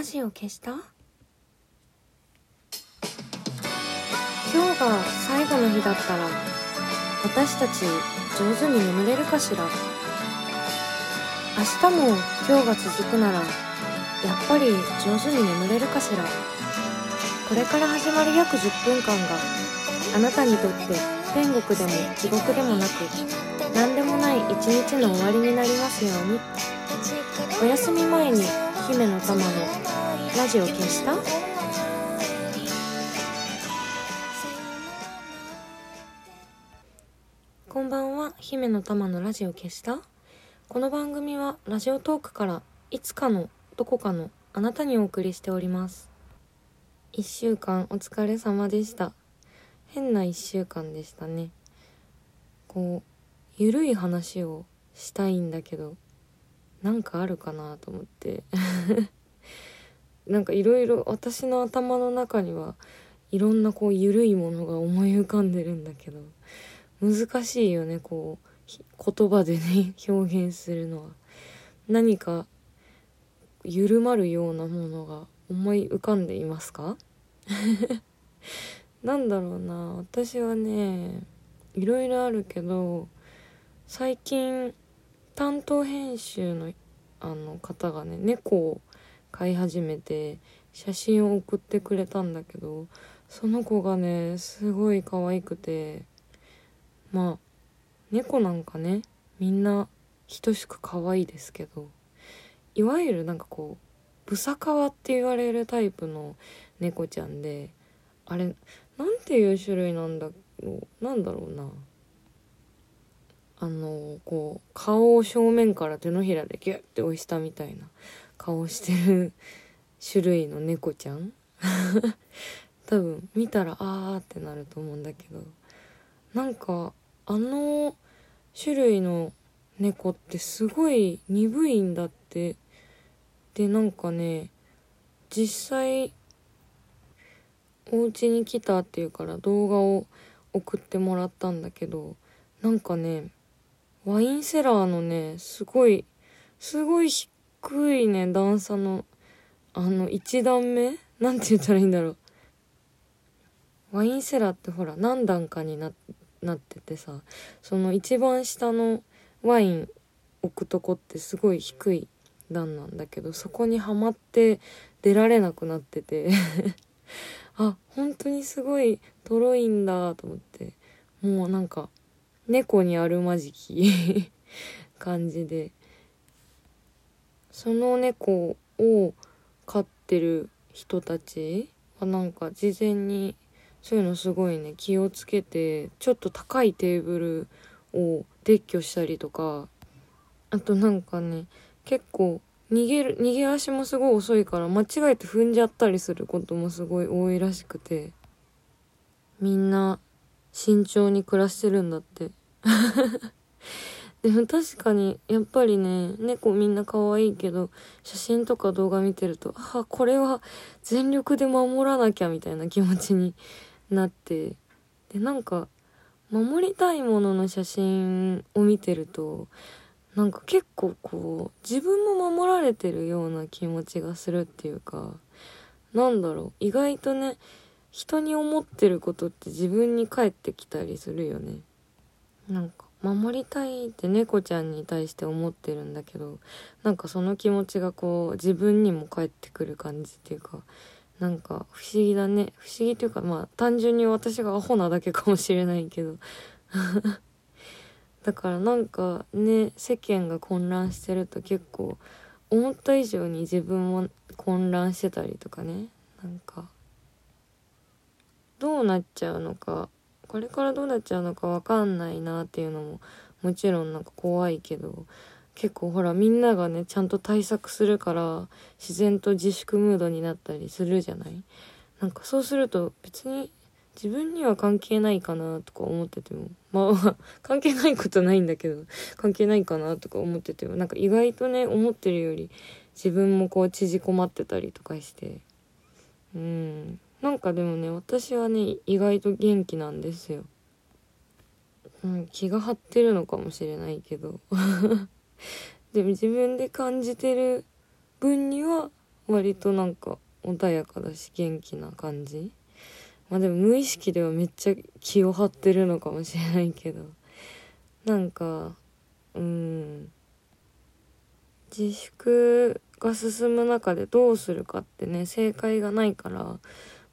ラジオ消した？今日が最後の日だったら私たち上手に眠れるかしら？明日も今日が続くならやっぱり上手に眠れるかしら？これから始まる約10分間があなたにとって天国でも地獄でもなく何でもない一日の終わりになりますように。お休み前に姫の玉のラジオ消した？こんばんは。姫の玉のラジオ消した？この番組はラジオトークからいつかのどこかのあなたにお送りしております。1週間お疲れ様でした。変な1週間でしたね。こうゆるい話をしたいんだけどなんかあるかなと思って。なんかいろいろ私の頭の中にはいろんなこうゆるいものが思い浮かんでるんだけど難しいよねこう言葉でね 表現するのは。何か緩まるようなものが思い浮かんでいますか？なんだろうな私はねいろいろあるけど最近担当編集のあの方がね猫を飼い始めて写真を送ってくれたんだけどその子がねすごい可愛くてまあ猫なんかねみんな等しく可愛いですけどいわゆるなんかこうブサカワって言われるタイプの猫ちゃんであれなんていう種類なんだろうなんだろうな。あのこう顔を正面から手のひらでギュッて押したみたいな。顔してる種類の猫ちゃん？多分見たらあーってなると思うんだけど。なんかあの種類の猫ってすごい鈍いんだって。でなんかね実際お家に来たっていうから動画を送ってもらったんだけどなんかねワインセラーのね、すごい、すごいしっ低いね、段差の、あの、一段目？なんて言ったらいいんだろう。ワインセラーってほら、何段かにななっててさ、その一番下のワイン置くとこってすごい低い段なんだけど、そこにはまって出られなくなってて。あ、本当にすごいとろいんだと思って、もうなんか、猫にあるまじき。感じで。その猫を飼ってる人たちはなんか事前にそういうのすごいね気をつけてちょっと高いテーブルを撤去したりとかあとなんかね結構逃げる逃げ足もすごい遅いから間違えて踏んじゃったりすることもすごい多いらしくてみんな慎重に暮らしてるんだって。でも確かに。やっぱりね猫みんな可愛いけど写真とか動画見てるとああこれは全力で守らなきゃみたいな気持ちになって。でなんか守りたいものの写真を見てるとなんか結構こう自分も守られてるような気持ちがするっていうかなんだろう。意外とね人に思ってることって自分に返ってきたりするよね。なんか守りたいって猫ちゃんに対して思ってるんだけどなんかその気持ちがこう自分にも返ってくる感じっていうかなんか不思議だね。不思議というかまあ単純に私がアホなだけかもしれないけど。だからなんかね世間が混乱してると結構思った以上に自分も混乱してたりとかね。なんかどうなっちゃうのかこれからどうなっちゃうのか分かんないなっていうのももちろんなんか怖いけど結構ほらみんながねちゃんと対策するから自然と自粛ムードになったりするじゃない？なんかそうすると別に自分には関係ないかなとか思っててもまあ 関係ないことないんだけど関係ないかなとか思っててもなんか意外とね思ってるより自分もこう縮こまってたりとかしてうん。なんかでもね私はね意外と元気なんですよ、うん、気が張ってるのかもしれないけど。でも自分で感じてる分には割となんか穏やかだし元気な感じ。まあでも無意識ではめっちゃ気を張ってるのかもしれないけど。なんかうん。自粛が進む中でどうするかってね正解がないから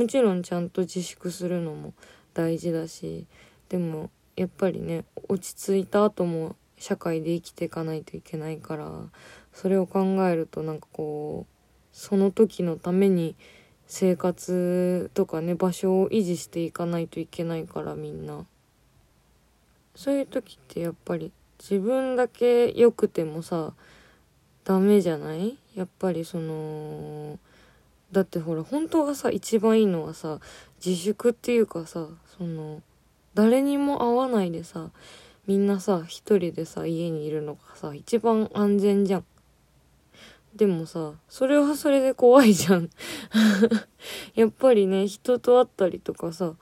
もちろんちゃんと自粛するのも大事だしでもやっぱりね落ち着いた後も社会で生きていかないといけないからそれを考えるとなんかこうその時のために生活とかね場所を維持していかないといけないからみんな。そういう時ってやっぱり自分だけ良くてもさダメじゃない？やっぱりそのだってほら本当はさ一番いいのはさ自粛っていうかさその誰にも会わないでさみんなさ一人でさ家にいるのがさ一番安全じゃん。でもさそれはそれで怖いじゃん。やっぱりね人と会ったりとかさ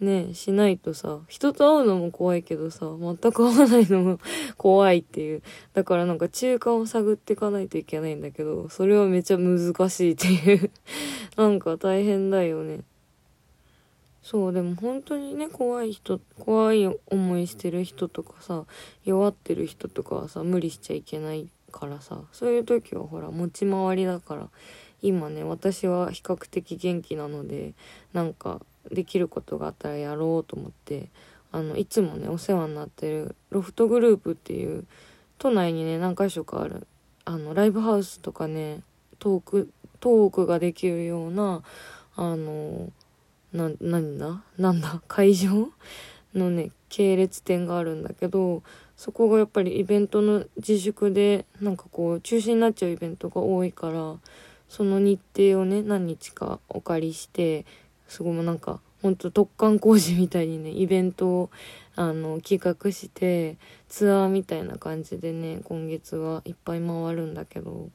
ねしないとさ人と会うのも怖いけどさ全く会わないのも 怖いっていう。だからなんか中間を探っていかないといけないんだけどそれはめっちゃ難しいっていう。なんか大変だよね。そうでも本当にね怖い人怖い思いしてる人とかさ弱ってる人とかはさ無理しちゃいけないからさそういう時はほら持ち回りだから今ね私は比較的元気なのでなんかできることがあったらやろうと思ってあのいつもねお世話になってるロフトグループっていう都内にね何か所かある。あのライブハウスとかねトークトークができるようなあのな何だ？なんだ？会場のね系列店があるんだけどそこがやっぱりイベントの自粛でなんかこう中止になっちゃうイベントが多いからその日程をね何日かお借りしてすごいもうなんかほんと突貫工事みたいにねイベントをあの企画してツアーみたいな感じでね今月はいっぱい回るんだけど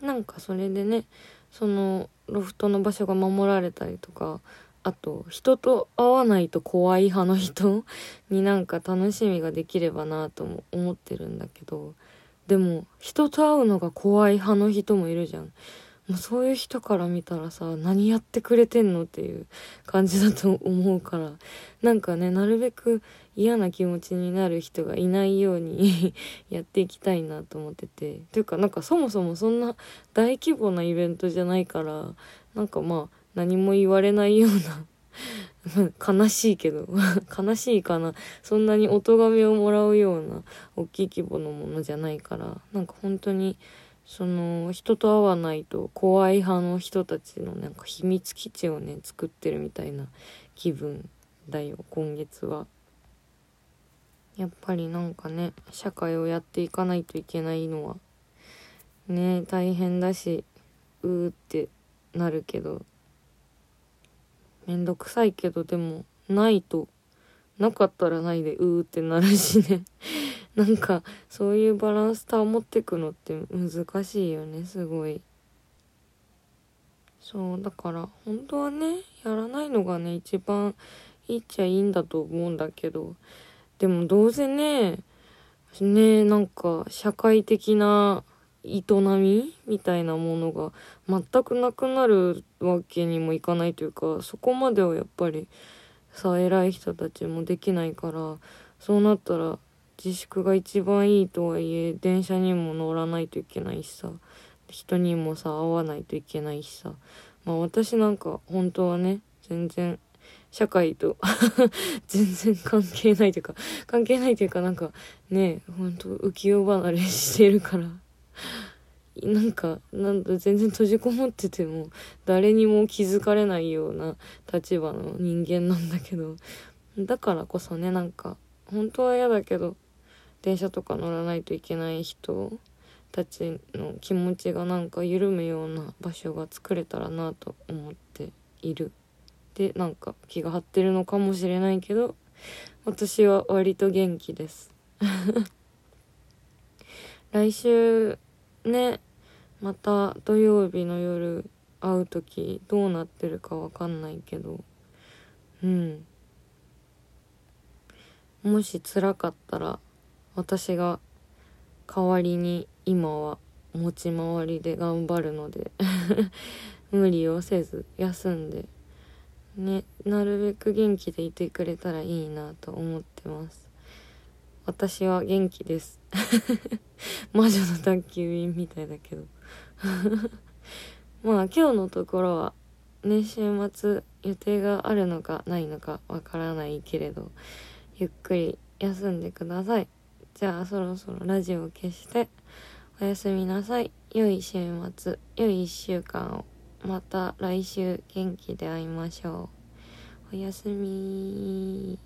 なんかそれでねそのロフトの場所が守られたりとかあと人と会わないと怖い派の人 になんか楽しみができればなとも思ってるんだけどでも人と会うのが怖い派の人もいるじゃん。もうそういう人から見たらさ何やってくれてんのっていう感じだと思うからなんかねなるべく嫌な気持ちになる人がいないように やっていきたいなと思ってて。というかなんかそもそもそんな大規模なイベントじゃないからなんかまあ何も言われないような 悲しいけど 悲しいかな。そんなにお咎めをもらうような大きい規模のものじゃないからなんか本当にその人と会わないと怖い派の人たちのなんか秘密基地をね作ってるみたいな気分だよ今月は。やっぱりなんかね社会をやっていかないといけないのはね大変だしうーってなるけどめんどくさいけどでもないとなかったらないでうーってなるしね なんかそういうバランス保ってくのって難しいよねすごい。そうだから本当はねやらないのがね一番いいっちゃいいんだと思うんだけどでもどうせねねなんか社会的な営みみたいなものが全くなくなるわけにもいかないというかそこまではやっぱりさ偉い人たちもできないからそうなったら自粛が一番いいとはいえ電車にも乗らないといけないしさ。人にもさ会わないといけないしさ。まあ私なんか本当はね全然社会と 全然関係ないというか関係ないというかなんかねほんと浮世離れしてるから。なんかなんだ全然閉じこもってても誰にも気づかれないような立場の人間なんだけど。だからこそねなんか本当は嫌だけど電車とか乗らないといけない人たちの気持ちがなんか緩むような場所が作れたらなと思っている。でなんか気が張ってるのかもしれないけど私は割と元気です。来週ねまた土曜日の夜会う時どうなってるかわかんないけどうん。もし辛かったら私が代わりに今は持ち回りで頑張るので 無理をせず休んでねなるべく元気でいてくれたらいいなと思ってます。私は元気です。魔女の宅急便みたいだけど。まあ今日のところはね週末予定があるのかないのかわからないけれどゆっくり休んでください。じゃあそろそろラジオを消しておやすみなさい。良い週末。良い1週間を。また来週元気で会いましょう。おやすみ